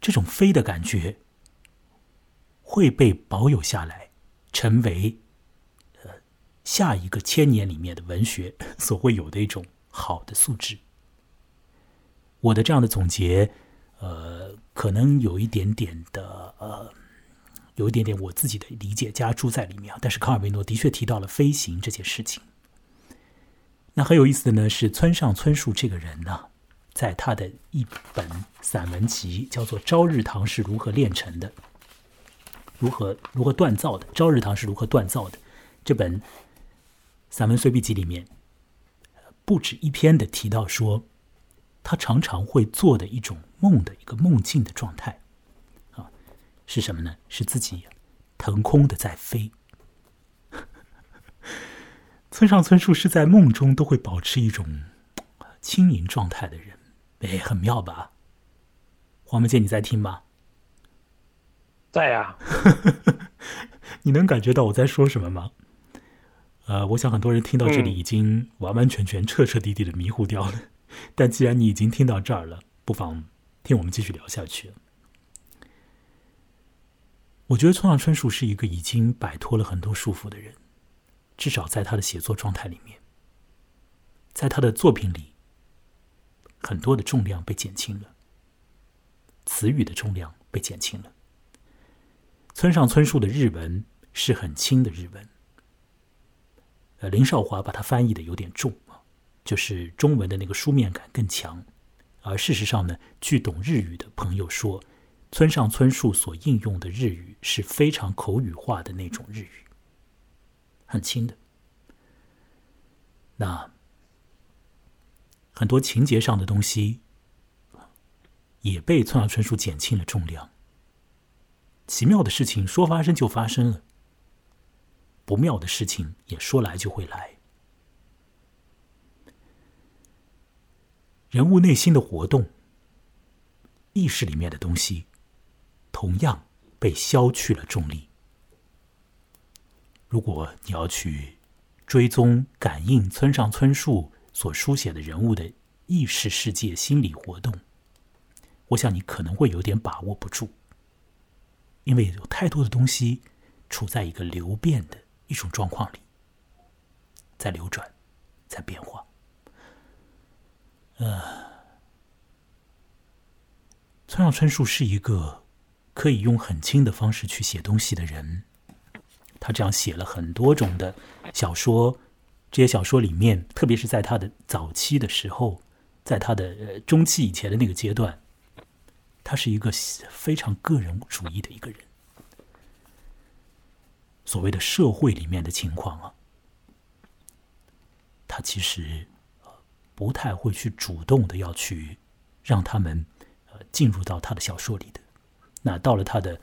这种飞的感觉会被保有下来，成为呃下一个千年里面的文学 所会有的一种好的素质。我的这样的总结，呃，可能有一点点的呃，有一点点我自己的理解加注在里面啊。但是卡尔维诺的确提到了飞行这件事情。那很有意思的呢，是村上春树这个人呢。在他的一本散文集叫做《朝日堂是如何炼成的》，如何如何锻造的？朝日堂是如何锻造的？这本散文随笔集里面，不止一篇的提到说，他常常会做的一种梦的一个梦境的状态，啊，是什么呢？是自己腾空的在飞。村上春树是在梦中都会保持一种轻盈状态的人。哎，很妙吧？黄梅姐，你在听吗？在呀。你能感觉到我在说什么吗？呃，我想很多人听到这里已经完完全全、彻彻底底的迷糊掉了。但既然你已经听到这儿了，不妨听我们继续聊下去。我觉得村上春树是一个已经摆脱了很多束缚的人，至少在他的写作状态里面，在他的作品里，很多的重量被减轻了，词语的重量被减轻了。村上春树的日文是很轻的日文，呃，林少华把它翻译的有点重啊，就是中文的那个书面感更强。而事实上呢，据懂日语的朋友说，村上春树所应用的日语是非常口语化的那种日语，很轻的。那很多情节上的东西也被村上春树减轻了重量。奇妙的事情说发生就发生了，不妙的事情也说来就会来。人物内心的活动、意识里面的东西，同样被消去了重力。如果你要去追踪、感应村上春树所书写的人物的意识世界、心理活动，我想你可能会有点把握不住。因为有太多的东西处在一个流变的一种状况里，在流转，在变化。呃，村上春树是一个可以用很轻的方式去写东西的人。他这样写了很多种的小说，这些小说里面，特别是在他的早期的时候，在他的中期以前的那个阶段。他是一个非常个人主义的一个人。所谓的社会里面的情况啊，他其实不太会去主动的要去让他们呃进入到他的小说里的。那到了他的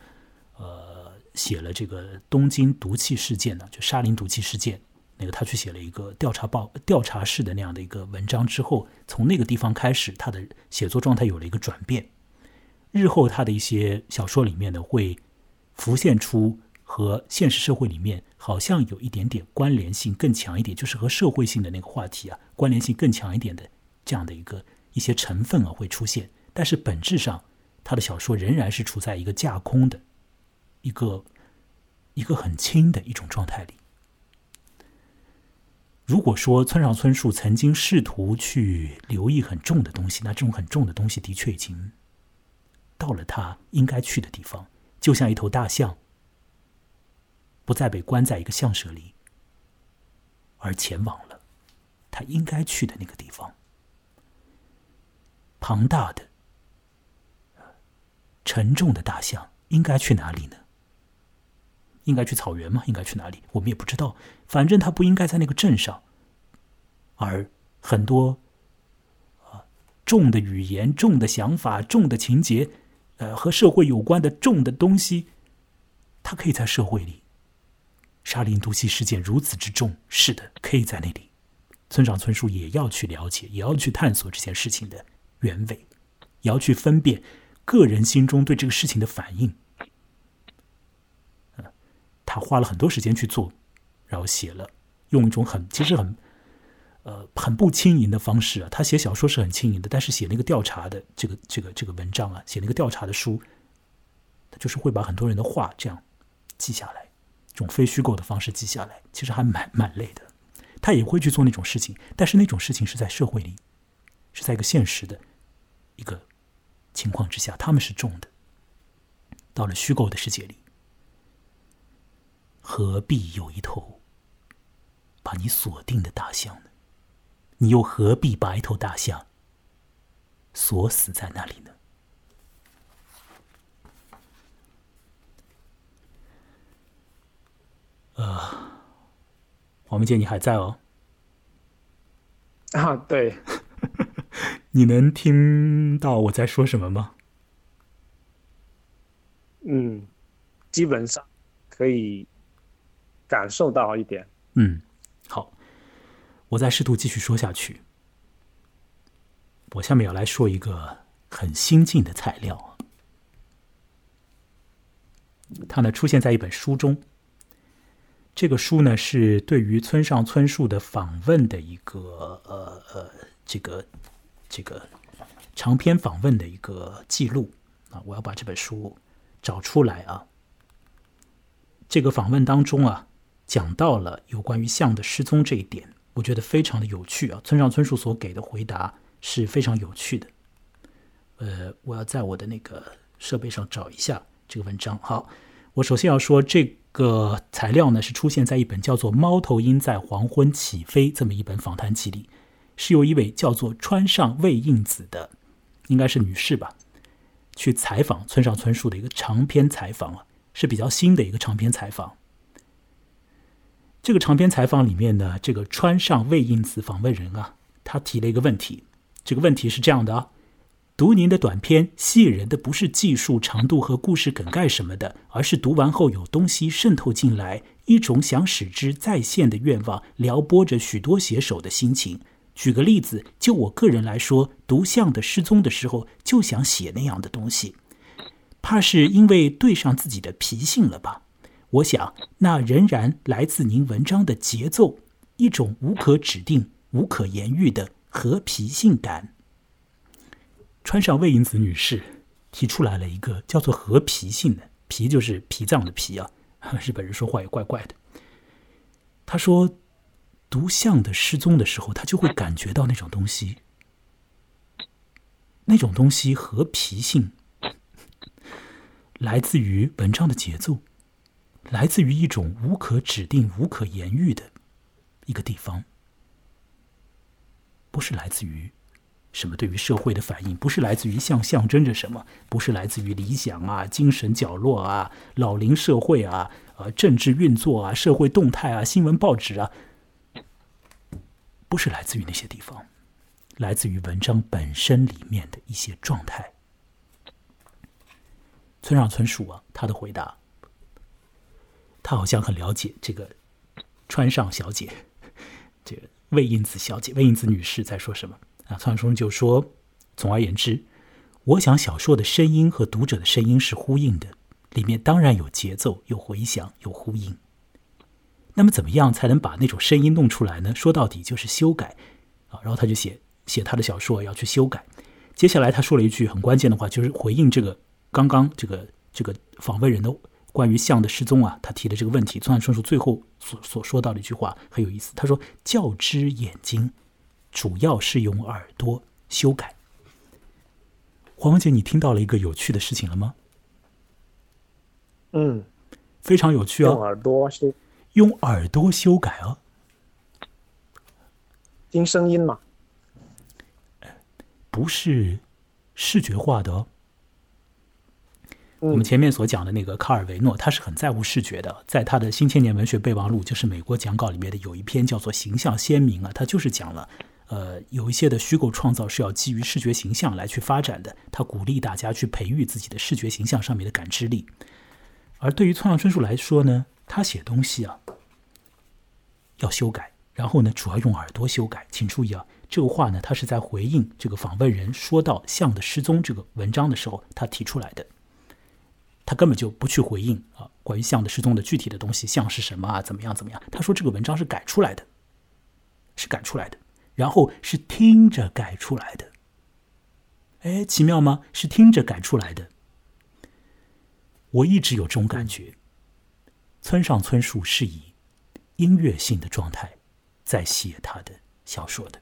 呃写了这个东京毒气事件呢，就沙林毒气事件，那个他去写了一个调查报调查式的那样的一个文章之后，从那个地方开始，他的写作状态有了一个转变。日后他的一些小说里面呢，会浮现出和现实社会里面好像有一点点关联性更强一点，就是和社会性的那个话题啊关联性更强一点的这样的一个一些成分啊会出现。但是本质上，他的小说仍然是处在一个架空的一个一个很轻的一种状态里。如果说村上春树曾经试图去留意很重的东西，那这种很重的东西的确已经。到了他应该去的地方，就像一头大象，不再被关在一个象舍里，而前往了他应该去的那个地方。庞大的、沉重的大象应该去哪里呢？应该去草原吗？应该去哪里？我们也不知道。反正他不应该在那个镇上，而很多啊重的语言、重的想法、重的情节。呃，和社会有关的重的东西，它可以在社会里。沙林毒气事件如此之重，是的，可以在那里。村长村树也要去了解，也要去探索这件事情的原委，也要去分辨个人心中对这个事情的反应。他花了很多时间去做，然后写了，用一种很其实很。呃，很不轻盈的方式啊。他写小说是很轻盈的，但是写那个调查的这个这个这个文章啊，写那个调查的书，他就是会把很多人的话这样记下来，这种非虚构的方式记下来，其实还蛮蛮累的。他也会去做那种事情，但是那种事情是在社会里，是在一个现实的一个情况之下，他们是重的。到了虚构的世界里，何必有一头把你锁定的大象呢？你又何必把一头大象锁死在那里呢？呃，黄明杰，你还在哦？啊，对。你能听到我在说什么吗？嗯，基本上可以感受到一点。嗯。我再试图继续说下去。我下面要来说一个很新进的材料，它呢出现在一本书中，这个书呢是对于村上春树的访问的一个呃呃这个这个长篇访问的一个记录啊，我要把这本书找出来啊。这个访问当中啊，讲到了有关于象的失踪这一点，我觉得非常的有趣啊。村上春树所给的回答是非常有趣的。呃，我要在我的那个设备上找一下这个文章。好，我首先要说这个材料呢是出现在一本叫做《猫头鹰在黄昏起飞》这么一本访谈集里，是由一位叫做川上未映子的，应该是女士吧，去采访村上春树的一个长篇采访啊。是比较新的一个长篇采访。这个长篇采访里面呢，这个川上未映子访问人啊，他提了一个问题。这个问题是这样的啊：读您的短篇，吸引人的不是技术长度和故事梗概什么的，而是读完后有东西渗透进来，一种想使之再现的愿望，撩拨着许多写手的心情。举个例子，就我个人来说，读相的失踪的时候，就想写那样的东西。怕是因为对上自己的脾性了吧？我想，那仍然来自您文章的节奏，一种无可指定、无可言喻的和脾性感。川上未影子女士提出来了一个叫做“和脾性”的“脾”，就是脾脏的“脾”啊。日本人说话也怪怪的。他说，读相的失踪的时候，他就会感觉到那种东西，那种东西和脾性。来自于文章的节奏，来自于一种无可指定、无可言喻的一个地方，不是来自于什么对于社会的反应，不是来自于象象征着什么，不是来自于理想啊、精神角落啊、老龄社会啊、呃政治运作啊、社会动态啊、新闻报纸啊，不是来自于那些地方，来自于文章本身里面的一些状态。村上春树啊，他的回答，他好像很了解这个川上小姐，这个魏英子小姐、魏英子女士在说什么啊？川上春树就说：“总而言之，我想小说的声音和读者的声音是呼应的，里面当然有节奏、有回响、有呼应。那么，怎么样才能把那种声音弄出来呢？说到底就是修改啊。然后他就写写他的小说要去修改。接下来他说了一句很关键的话，就是回应这个。”刚刚这个这个访问人的关于象的失踪啊，他提的这个问题，村上春树最后所所说到的一句话很有意思。他说：“教之眼睛，主要是用耳朵修改。”黄文杰，你听到了一个有趣的事情了吗？嗯，非常有趣啊。用耳朵修，用耳朵修改哦，听声音嘛，不是视觉化的哦。我们前面所讲的那个卡尔维诺，他是很在乎视觉的。在他的《新千年文学备忘录》，就是美国讲稿里面的有一篇叫做《形象鲜明》啊，他就是讲了，呃，有一些的虚构创造是要基于视觉形象来去发展的。他鼓励大家去培育自己的视觉形象上面的感知力。而对于村上春树来说呢，他写东西啊要修改，然后呢主要用耳朵修改。请注意啊，这个话呢，他是在回应这个访问人说到象的失踪这个文章的时候，他提出来的。他根本就不去回应啊，关于象的失踪的具体的东西，象是什么啊？怎么样？怎么样？他说这个文章是改出来的，是改出来的，然后是听着改出来的。哎，奇妙吗？是听着改出来的。我一直有这种感觉，村上春树是以音乐性的状态在写他的小说的，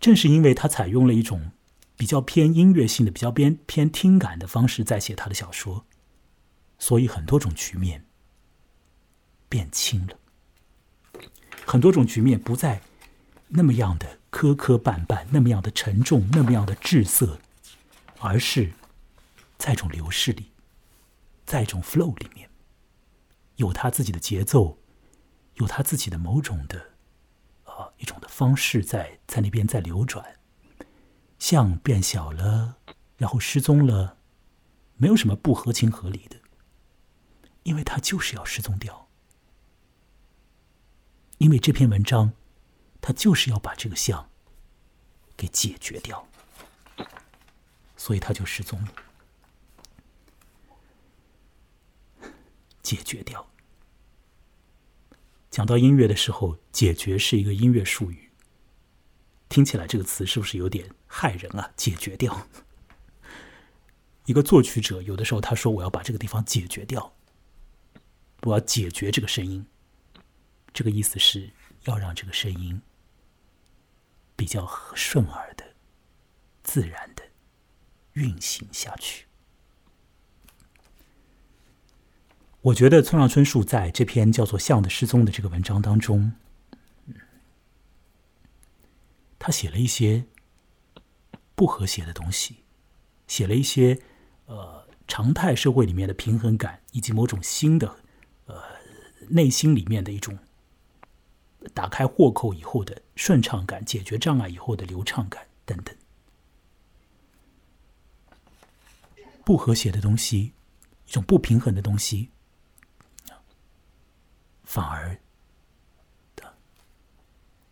正是因为他采用了一种。比较偏音乐性的、比较偏偏听感的方式在写他的小说，所以很多种局面变轻了，很多种局面不再那么样的磕磕绊绊、那么样的沉重、那么样的滞涩，而是在一种流逝里，在一种 flow 里面，有他自己的节奏，有他自己的某种的啊一种的方式在在那边在流转。像变小了，然后失踪了，没有什么不合情合理的，因为他就是要失踪掉，因为这篇文章，他就是要把这个像给解决掉，所以他就失踪了，解决掉，讲到音乐的时候，解决是一个音乐术语，听起来这个词是不是有点害人啊？解决掉。一个作曲者有的时候他说：“我要把这个地方解决掉，我要解决这个声音。”这个意思是要让这个声音比较顺耳的、自然的运行下去。我觉得村上春树在这篇叫做《象的失踪》的这个文章当中，他写了一些不和谐的东西，写了一些呃常态社会里面的平衡感，以及某种新的呃内心里面的一种打开豁口以后的顺畅感，解决障碍以后的流畅感等等。不和谐的东西，一种不平衡的东西。反而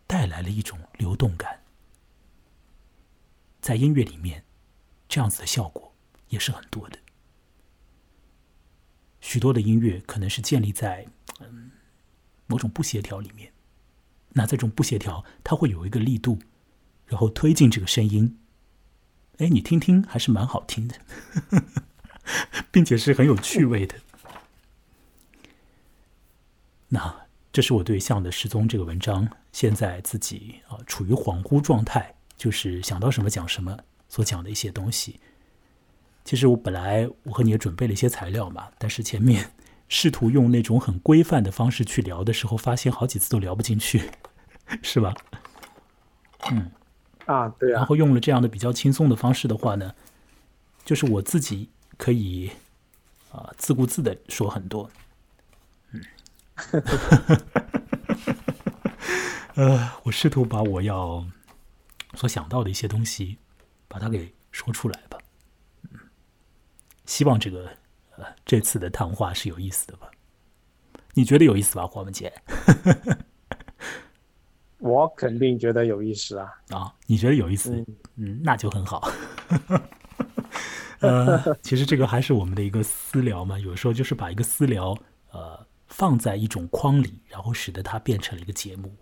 带来了一种流动感，在音乐里面，这样子的效果也是很多的。许多的音乐可能是建立在嗯某种不协调里面，那这种不协调，它会有一个力度，然后推进这个声音。哎，你听听，还是蛮好听的，并且是很有趣味的。那这是我对《象的失踪》这个文章现在自己啊处于恍惚状态，就是想到什么讲什么所讲的一些东西。其实我本来我和你也准备了一些材料嘛，但是前面试图用那种很规范的方式去聊的时候，发现好几次都聊不进去，是吧？嗯，啊，对啊。然后用了这样的比较轻松的方式的话呢，就是我自己可以啊自顾自的说很多。嗯 呃，我试图把我要所想到的一些东西，把它给说出来吧。嗯，希望这个呃这次的谈话是有意思的吧？你觉得有意思吧，黄文杰？我肯定觉得有意思啊！啊，你觉得有意思？嗯，那就很好。呃，其实这个还是我们的一个私聊嘛，有时候就是把一个私聊呃。放在一种框里，然后使得它变成了一个节目。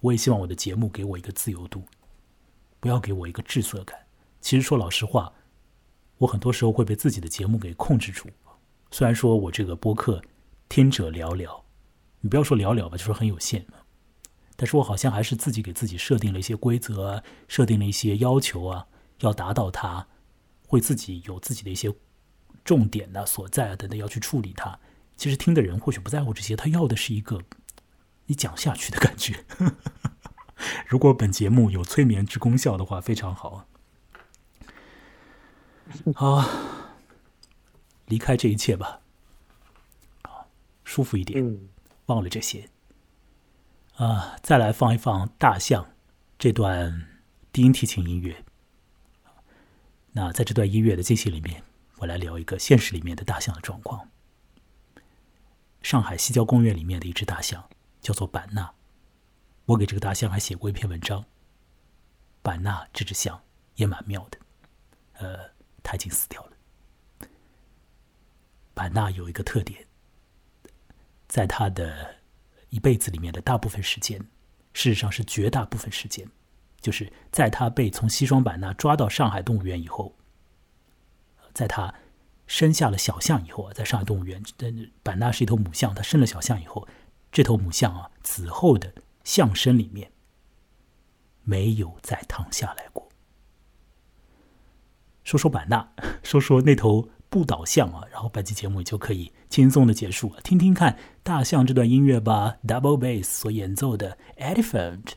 我也希望我的节目给我一个自由度，不要给我一个滞涩感。其实说老实话，我很多时候会被自己的节目给控制住。虽然说我这个播客听者寥寥，你不要说寥寥吧，就说很有限。但是我好像还是自己给自己设定了一些规则，设定了一些要求啊，要达到它，会自己有自己的一些重点呐所在啊等等，要去处理它。其实听的人或许不在乎这些，他要的是一个你讲下去的感觉。如果本节目有催眠之功效的话，非常好。好，离开这一切吧，舒服一点，忘了这些。啊，再来放一放大象这段低音提琴音乐。那在这段音乐的进行里面，我来聊一个现实里面的大象的状况。上海西郊公园里面的一只大象叫做版纳，我给这个大象还写过一篇文章。版纳这只象也蛮妙的，呃，它已经死掉了。版纳有一个特点，在它的一辈子里面的大部分时间，事实上是绝大部分时间，就是在它被从西双版纳抓到上海动物园以后，在它。生下了小象以后啊，在上海动物园，版纳是一头母象，它生了小象以后，这头母象啊，此后的象生里面没有再躺下来过。说说版纳，说说那头不倒象啊，然后本期节目就可以轻松的结束了。听听看大象这段音乐吧，double bass 所演奏的 elephant。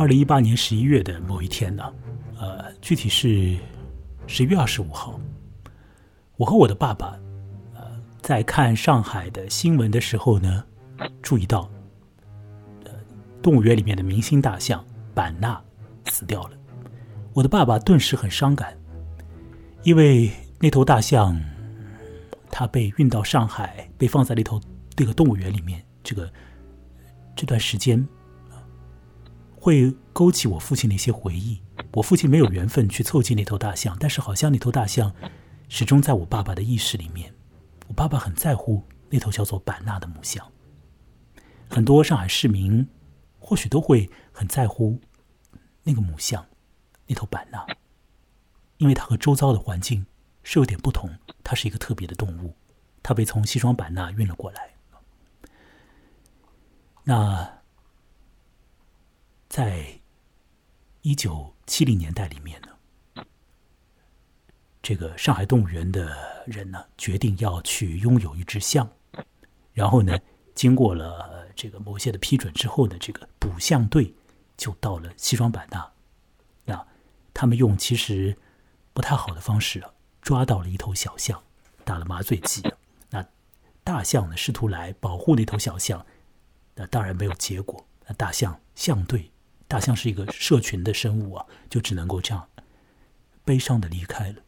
二零一八年十一月的某一天呢，呃，具体是十一月二十五号，我和我的爸爸，呃，在看上海的新闻的时候呢，注意到，呃，动物园里面的明星大象版纳死掉了。我的爸爸顿时很伤感，因为那头大象，它被运到上海，被放在那头那个动物园里面。这个这段时间，会勾起我父亲的一些回忆。我父亲没有缘分去凑近那头大象，但是好像那头大象始终在我爸爸的意识里面。我爸爸很在乎那头叫做版纳的母象。很多上海市民或许都会很在乎那个母象，那头版纳，因为它和周遭的环境是有点不同。它是一个特别的动物，它被从西双版纳运了过来。那在一九七零年代里面呢，这个上海动物园的人呢，决定要去拥有一只象，然后呢，经过了这个某些的批准之后呢，这个捕象队就到了西双版纳。那他们用其实不太好的方式啊，抓到了一头小象，打了麻醉剂。那大象呢，试图来保护那头小象。那当然没有结果。那大象象队，大象是一个社群的生物啊，就只能够这样悲伤的离开了。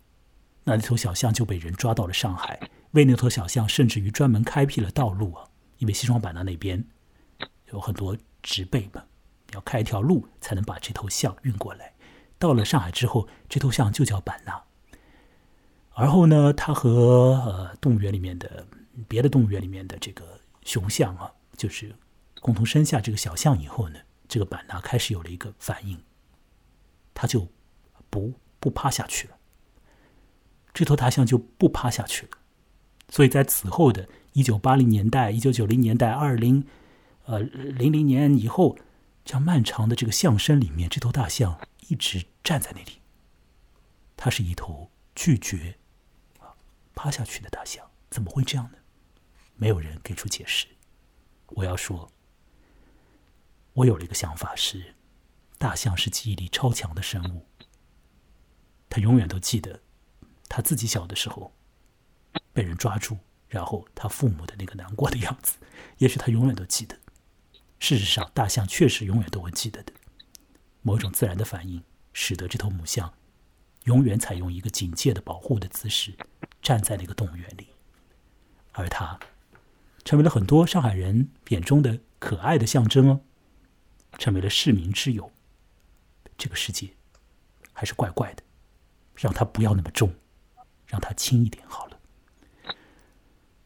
那那头小象就被人抓到了上海，为那头小象甚至于专门开辟了道路啊，因为西双版纳那边有很多植被嘛，要开一条路才能把这头象运过来。到了上海之后，这头象就叫版纳。而后呢，它和呃动物园里面的别的动物园里面的这个雄象啊，就是。共同生下这个小象以后呢，这个版纳开始有了一个反应，他就不不趴下去了。这头大象就不趴下去了，所以在此后的一九八零年代、一九九零年代、二零呃零零年以后，这样漫长的这个象声里面，这头大象一直站在那里。它是一头拒绝趴下去的大象，怎么会这样呢？没有人给出解释。我要说。我有了一个想法是，大象是记忆力超强的生物。它永远都记得，它自己小的时候被人抓住，然后它父母的那个难过的样子。也许它永远都记得。事实上，大象确实永远都会记得的。某种自然的反应，使得这头母象永远采用一个警戒的保护的姿势，站在那个动物园里，而它成为了很多上海人眼中的可爱的象征哦。成为了市民之友。这个世界还是怪怪的，让它不要那么重，让它轻一点好了。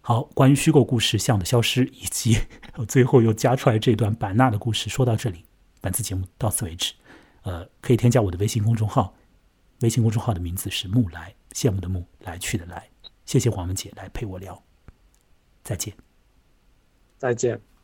好，关于虚构故事像的消失，以及最后又加出来这段版纳的故事，说到这里，本次节目到此为止。呃，可以添加我的微信公众号，微信公众号的名字是木来，羡慕的慕，来去的来。谢谢黄文姐来陪我聊，再见，再见。